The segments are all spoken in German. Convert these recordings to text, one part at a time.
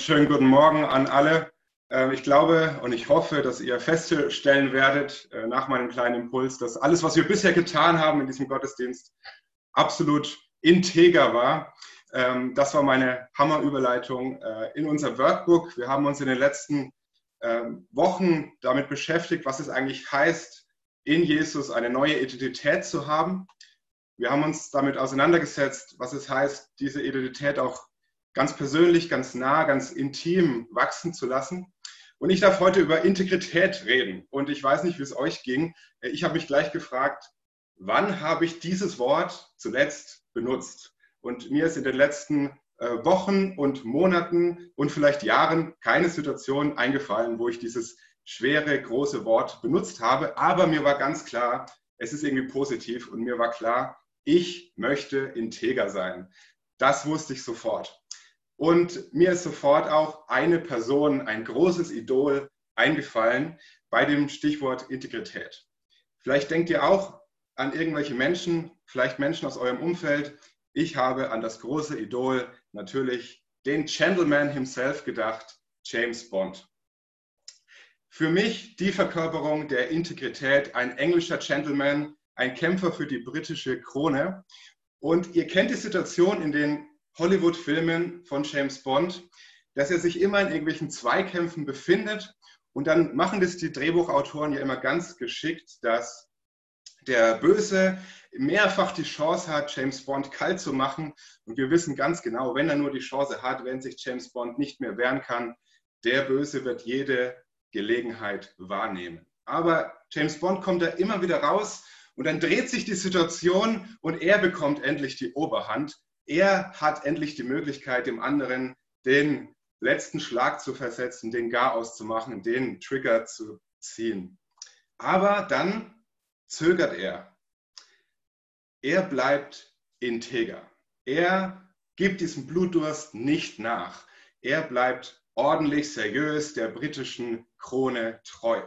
Schönen guten Morgen an alle. Ähm, ich glaube und ich hoffe, dass ihr feststellen werdet äh, nach meinem kleinen Impuls, dass alles, was wir bisher getan haben in diesem Gottesdienst, absolut integer war. Ähm, das war meine Hammerüberleitung äh, in unser Workbook. Wir haben uns in den letzten ähm, Wochen damit beschäftigt, was es eigentlich heißt, in Jesus eine neue Identität zu haben. Wir haben uns damit auseinandergesetzt, was es heißt, diese Identität auch ganz persönlich, ganz nah, ganz intim wachsen zu lassen. Und ich darf heute über Integrität reden. Und ich weiß nicht, wie es euch ging. Ich habe mich gleich gefragt, wann habe ich dieses Wort zuletzt benutzt? Und mir ist in den letzten äh, Wochen und Monaten und vielleicht Jahren keine Situation eingefallen, wo ich dieses schwere, große Wort benutzt habe. Aber mir war ganz klar, es ist irgendwie positiv und mir war klar, ich möchte integer sein. Das wusste ich sofort. Und mir ist sofort auch eine Person, ein großes Idol eingefallen bei dem Stichwort Integrität. Vielleicht denkt ihr auch an irgendwelche Menschen, vielleicht Menschen aus eurem Umfeld. Ich habe an das große Idol natürlich den Gentleman himself gedacht, James Bond. Für mich die Verkörperung der Integrität, ein englischer Gentleman, ein Kämpfer für die britische Krone. Und ihr kennt die Situation in den Hollywood-Filmen von James Bond, dass er sich immer in irgendwelchen Zweikämpfen befindet. Und dann machen das die Drehbuchautoren ja immer ganz geschickt, dass der Böse mehrfach die Chance hat, James Bond kalt zu machen. Und wir wissen ganz genau, wenn er nur die Chance hat, wenn sich James Bond nicht mehr wehren kann, der Böse wird jede Gelegenheit wahrnehmen. Aber James Bond kommt da immer wieder raus und dann dreht sich die Situation und er bekommt endlich die Oberhand er hat endlich die Möglichkeit, dem anderen den letzten Schlag zu versetzen, den Gar auszumachen, den Trigger zu ziehen. Aber dann zögert er. Er bleibt integer. Er gibt diesem Blutdurst nicht nach. Er bleibt ordentlich, seriös der britischen Krone treu.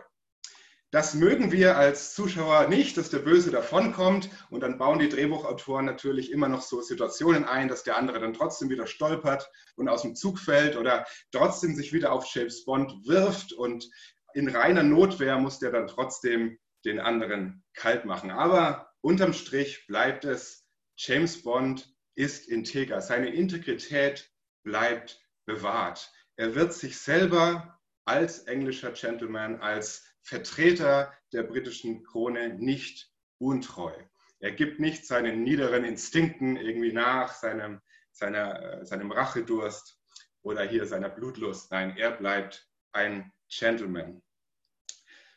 Das mögen wir als Zuschauer nicht, dass der Böse davonkommt und dann bauen die Drehbuchautoren natürlich immer noch so Situationen ein, dass der andere dann trotzdem wieder stolpert und aus dem Zug fällt oder trotzdem sich wieder auf James Bond wirft und in reiner Notwehr muss der dann trotzdem den anderen kalt machen. Aber unterm Strich bleibt es, James Bond ist integer, seine Integrität bleibt bewahrt. Er wird sich selber als englischer Gentleman, als Vertreter der britischen Krone nicht untreu. Er gibt nicht seinen niederen Instinkten irgendwie nach, seinem, seiner, äh, seinem Rachedurst oder hier seiner Blutlust. Nein, er bleibt ein Gentleman.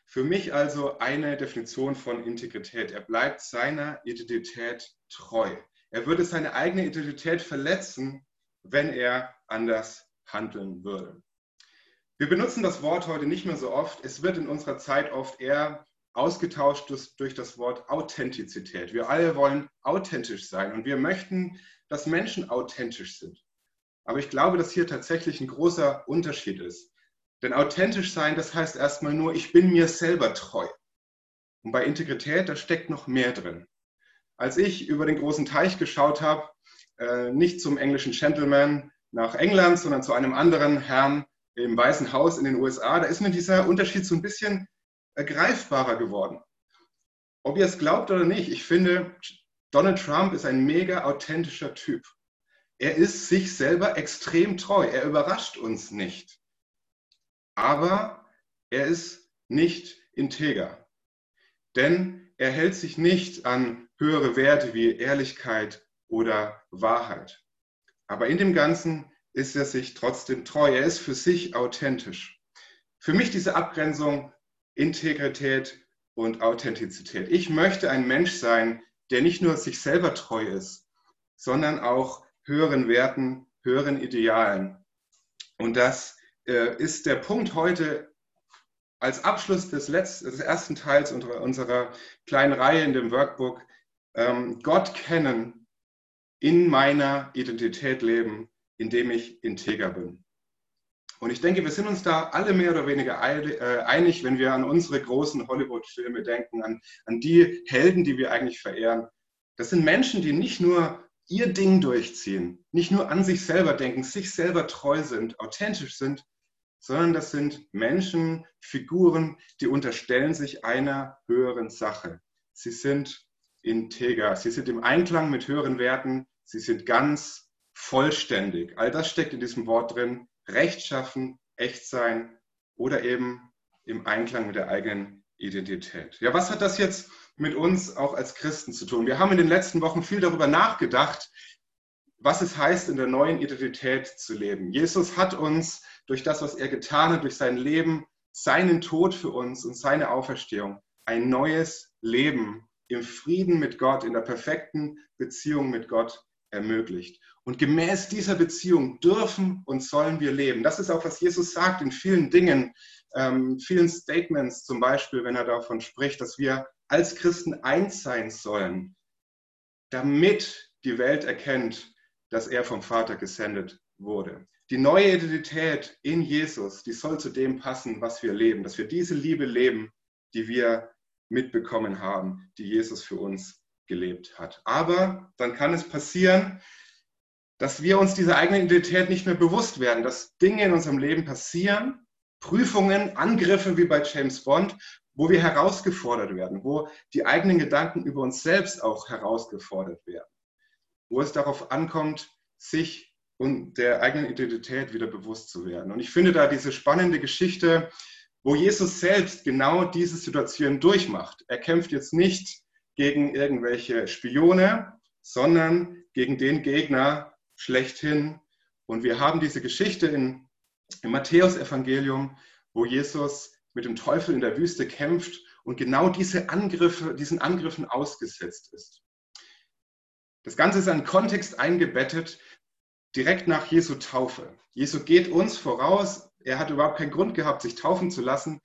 Für mich also eine Definition von Integrität. Er bleibt seiner Identität treu. Er würde seine eigene Identität verletzen, wenn er anders handeln würde. Wir benutzen das Wort heute nicht mehr so oft. Es wird in unserer Zeit oft eher ausgetauscht durch das Wort Authentizität. Wir alle wollen authentisch sein und wir möchten, dass Menschen authentisch sind. Aber ich glaube, dass hier tatsächlich ein großer Unterschied ist. Denn authentisch sein, das heißt erstmal nur, ich bin mir selber treu. Und bei Integrität, da steckt noch mehr drin. Als ich über den großen Teich geschaut habe, äh, nicht zum englischen Gentleman nach England, sondern zu einem anderen Herrn, im Weißen Haus in den USA, da ist mir dieser Unterschied so ein bisschen greifbarer geworden. Ob ihr es glaubt oder nicht, ich finde, Donald Trump ist ein mega authentischer Typ. Er ist sich selber extrem treu. Er überrascht uns nicht. Aber er ist nicht integer. Denn er hält sich nicht an höhere Werte wie Ehrlichkeit oder Wahrheit. Aber in dem Ganzen ist er sich trotzdem treu. Er ist für sich authentisch. Für mich diese Abgrenzung Integrität und Authentizität. Ich möchte ein Mensch sein, der nicht nur sich selber treu ist, sondern auch höheren Werten, höheren Idealen. Und das äh, ist der Punkt heute als Abschluss des, letzten, des ersten Teils unserer, unserer, kleinen Reihe in dem Workbook. Ähm, Gott kennen, in meiner Identität leben indem ich integer bin. Und ich denke, wir sind uns da alle mehr oder weniger äh, einig, wenn wir an unsere großen Hollywood-Filme denken, an, an die Helden, die wir eigentlich verehren. Das sind Menschen, die nicht nur ihr Ding durchziehen, nicht nur an sich selber denken, sich selber treu sind, authentisch sind, sondern das sind Menschen, Figuren, die unterstellen sich einer höheren Sache. Sie sind integer, sie sind im Einklang mit höheren Werten, sie sind ganz vollständig. All das steckt in diesem Wort drin. Rechtschaffen, echt sein oder eben im Einklang mit der eigenen Identität. Ja, was hat das jetzt mit uns auch als Christen zu tun? Wir haben in den letzten Wochen viel darüber nachgedacht, was es heißt, in der neuen Identität zu leben. Jesus hat uns durch das, was er getan hat, durch sein Leben, seinen Tod für uns und seine Auferstehung, ein neues Leben im Frieden mit Gott, in der perfekten Beziehung mit Gott ermöglicht. Und gemäß dieser Beziehung dürfen und sollen wir leben. Das ist auch, was Jesus sagt in vielen Dingen, ähm, vielen Statements, zum Beispiel, wenn er davon spricht, dass wir als Christen eins sein sollen, damit die Welt erkennt, dass er vom Vater gesendet wurde. Die neue Identität in Jesus, die soll zu dem passen, was wir leben, dass wir diese Liebe leben, die wir mitbekommen haben, die Jesus für uns gelebt hat. Aber dann kann es passieren, dass wir uns dieser eigenen Identität nicht mehr bewusst werden, dass Dinge in unserem Leben passieren, Prüfungen, Angriffe wie bei James Bond, wo wir herausgefordert werden, wo die eigenen Gedanken über uns selbst auch herausgefordert werden, wo es darauf ankommt, sich und der eigenen Identität wieder bewusst zu werden. Und ich finde da diese spannende Geschichte, wo Jesus selbst genau diese Situation durchmacht. Er kämpft jetzt nicht gegen irgendwelche Spione, sondern gegen den Gegner schlechthin. Und wir haben diese Geschichte in, im Matthäusevangelium, wo Jesus mit dem Teufel in der Wüste kämpft und genau diese Angriffe, diesen Angriffen ausgesetzt ist. Das Ganze ist in Kontext eingebettet, direkt nach Jesu Taufe. Jesu geht uns voraus. Er hat überhaupt keinen Grund gehabt, sich taufen zu lassen.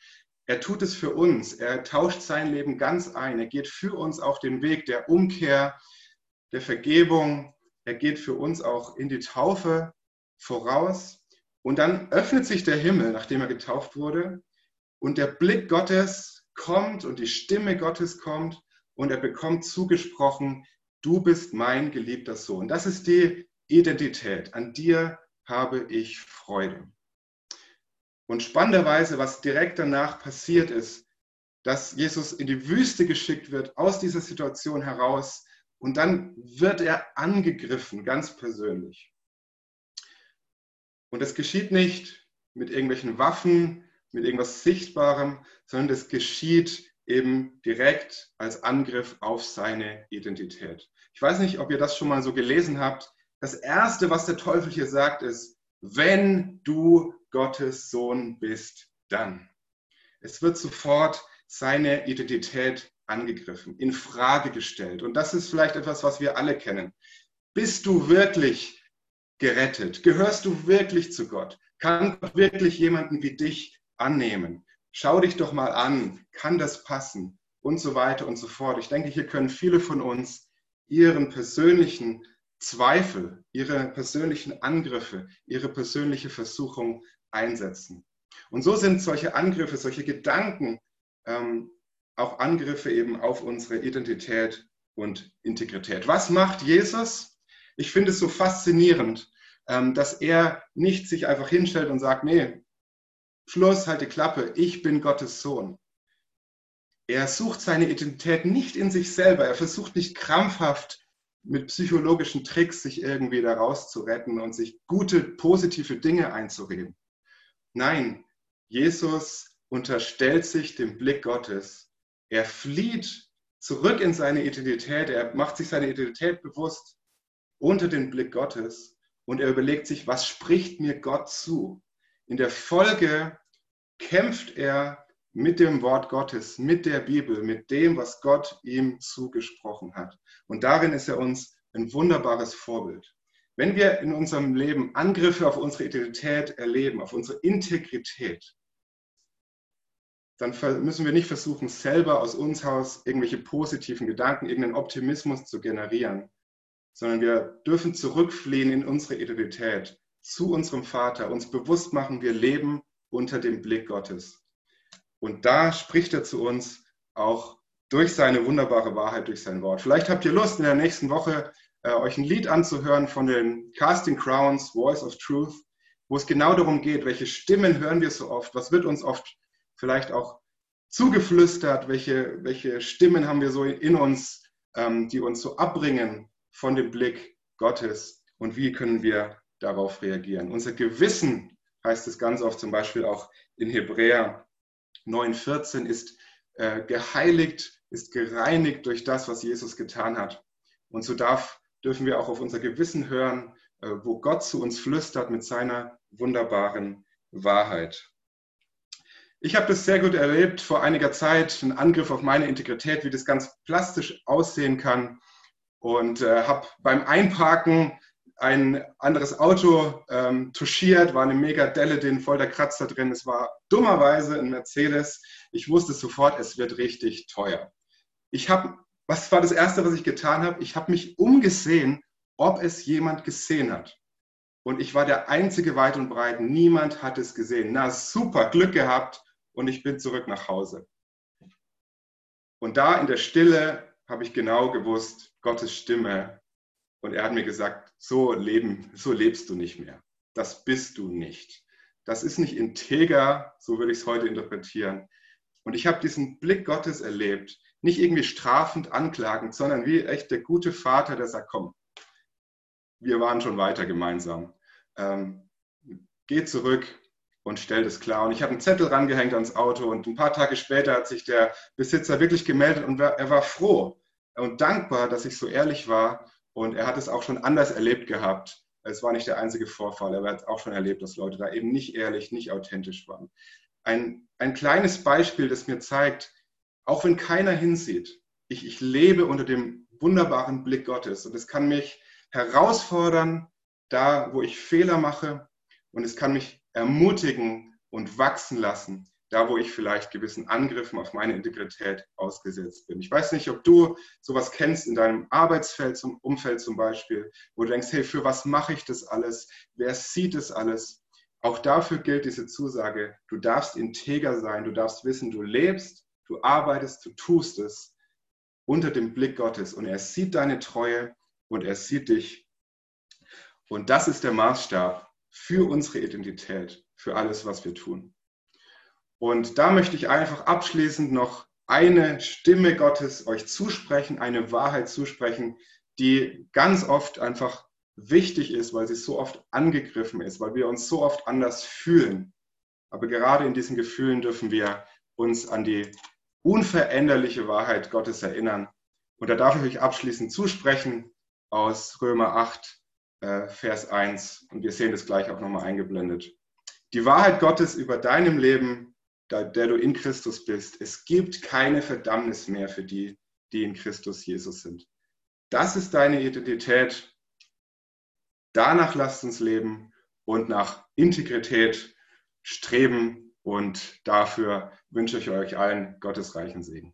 Er tut es für uns. Er tauscht sein Leben ganz ein. Er geht für uns auf den Weg der Umkehr, der Vergebung. Er geht für uns auch in die Taufe voraus. Und dann öffnet sich der Himmel, nachdem er getauft wurde. Und der Blick Gottes kommt und die Stimme Gottes kommt und er bekommt zugesprochen, du bist mein geliebter Sohn. Das ist die Identität. An dir habe ich Freude. Und spannenderweise, was direkt danach passiert ist, dass Jesus in die Wüste geschickt wird, aus dieser Situation heraus, und dann wird er angegriffen, ganz persönlich. Und das geschieht nicht mit irgendwelchen Waffen, mit irgendwas Sichtbarem, sondern das geschieht eben direkt als Angriff auf seine Identität. Ich weiß nicht, ob ihr das schon mal so gelesen habt. Das Erste, was der Teufel hier sagt, ist, wenn du Gottes Sohn bist, dann. Es wird sofort seine Identität angegriffen, in Frage gestellt. Und das ist vielleicht etwas, was wir alle kennen. Bist du wirklich gerettet? Gehörst du wirklich zu Gott? Kann Gott wirklich jemanden wie dich annehmen? Schau dich doch mal an. Kann das passen? Und so weiter und so fort. Ich denke, hier können viele von uns ihren persönlichen Zweifel, ihre persönlichen Angriffe, ihre persönliche Versuchung einsetzen. Und so sind solche Angriffe, solche Gedanken ähm, auch Angriffe eben auf unsere Identität und Integrität. Was macht Jesus? Ich finde es so faszinierend, ähm, dass er nicht sich einfach hinstellt und sagt, nee, Schluss, halte Klappe, ich bin Gottes Sohn. Er sucht seine Identität nicht in sich selber. Er versucht nicht krampfhaft mit psychologischen Tricks sich irgendwie da rauszuretten und sich gute, positive Dinge einzureden. Nein, Jesus unterstellt sich dem Blick Gottes. Er flieht zurück in seine Identität. Er macht sich seine Identität bewusst unter den Blick Gottes und er überlegt sich, was spricht mir Gott zu? In der Folge kämpft er mit dem Wort Gottes, mit der Bibel, mit dem, was Gott ihm zugesprochen hat. Und darin ist er uns ein wunderbares Vorbild. Wenn wir in unserem Leben Angriffe auf unsere Identität erleben, auf unsere Integrität, dann müssen wir nicht versuchen, selber aus uns heraus irgendwelche positiven Gedanken, irgendeinen Optimismus zu generieren, sondern wir dürfen zurückfliehen in unsere Identität, zu unserem Vater, uns bewusst machen, wir leben unter dem Blick Gottes. Und da spricht er zu uns auch durch seine wunderbare Wahrheit, durch sein Wort. Vielleicht habt ihr Lust, in der nächsten Woche äh, euch ein Lied anzuhören von den Casting Crowns, Voice of Truth, wo es genau darum geht, welche Stimmen hören wir so oft, was wird uns oft vielleicht auch zugeflüstert, welche, welche Stimmen haben wir so in uns, ähm, die uns so abbringen von dem Blick Gottes und wie können wir darauf reagieren. Unser Gewissen heißt es ganz oft zum Beispiel auch in Hebräer 9,14 ist äh, geheiligt, ist gereinigt durch das, was Jesus getan hat. Und so darf, dürfen wir auch auf unser Gewissen hören, äh, wo Gott zu uns flüstert mit seiner wunderbaren Wahrheit. Ich habe das sehr gut erlebt vor einiger Zeit, einen Angriff auf meine Integrität, wie das ganz plastisch aussehen kann. Und äh, habe beim Einparken ein anderes Auto ähm, touchiert, war eine mega Delle, den voll der Kratzer drin. Es war dummerweise ein Mercedes. Ich wusste sofort, es wird richtig teuer. Ich habe, was war das Erste, was ich getan habe? Ich habe mich umgesehen, ob es jemand gesehen hat. Und ich war der Einzige weit und breit. Niemand hat es gesehen. Na super, Glück gehabt. Und ich bin zurück nach Hause. Und da in der Stille habe ich genau gewusst, Gottes Stimme. Und er hat mir gesagt, so leben, so lebst du nicht mehr. Das bist du nicht. Das ist nicht integer, so würde ich es heute interpretieren. Und ich habe diesen Blick Gottes erlebt, nicht irgendwie strafend, anklagend, sondern wie echt der gute Vater, der sagt, komm, wir waren schon weiter gemeinsam. Ähm, geh zurück und stell das klar. Und ich habe einen Zettel rangehängt ans Auto und ein paar Tage später hat sich der Besitzer wirklich gemeldet und er war froh und dankbar, dass ich so ehrlich war. Und er hat es auch schon anders erlebt gehabt. Es war nicht der einzige Vorfall. Er hat auch schon erlebt, dass Leute da eben nicht ehrlich, nicht authentisch waren. Ein, ein kleines Beispiel, das mir zeigt, auch wenn keiner hinsieht, ich, ich lebe unter dem wunderbaren Blick Gottes und es kann mich herausfordern, da wo ich Fehler mache und es kann mich ermutigen und wachsen lassen, da wo ich vielleicht gewissen Angriffen auf meine Integrität ausgesetzt bin. Ich weiß nicht, ob du sowas kennst in deinem Arbeitsfeld, zum Umfeld zum Beispiel, wo du denkst, hey, für was mache ich das alles? Wer sieht das alles? Auch dafür gilt diese Zusage, du darfst integer sein, du darfst wissen, du lebst, du arbeitest, du tust es unter dem Blick Gottes und er sieht deine Treue und er sieht dich. Und das ist der Maßstab für unsere Identität, für alles, was wir tun. Und da möchte ich einfach abschließend noch eine Stimme Gottes euch zusprechen, eine Wahrheit zusprechen, die ganz oft einfach wichtig ist, weil sie so oft angegriffen ist, weil wir uns so oft anders fühlen. Aber gerade in diesen Gefühlen dürfen wir uns an die unveränderliche Wahrheit Gottes erinnern. Und da darf ich euch abschließend zusprechen, aus Römer 8, äh, Vers 1. Und wir sehen das gleich auch nochmal eingeblendet. Die Wahrheit Gottes über deinem Leben, der du in Christus bist. Es gibt keine Verdammnis mehr für die, die in Christus Jesus sind. Das ist deine Identität. Danach lasst uns leben und nach Integrität streben. Und dafür wünsche ich euch allen Gottes reichen Segen.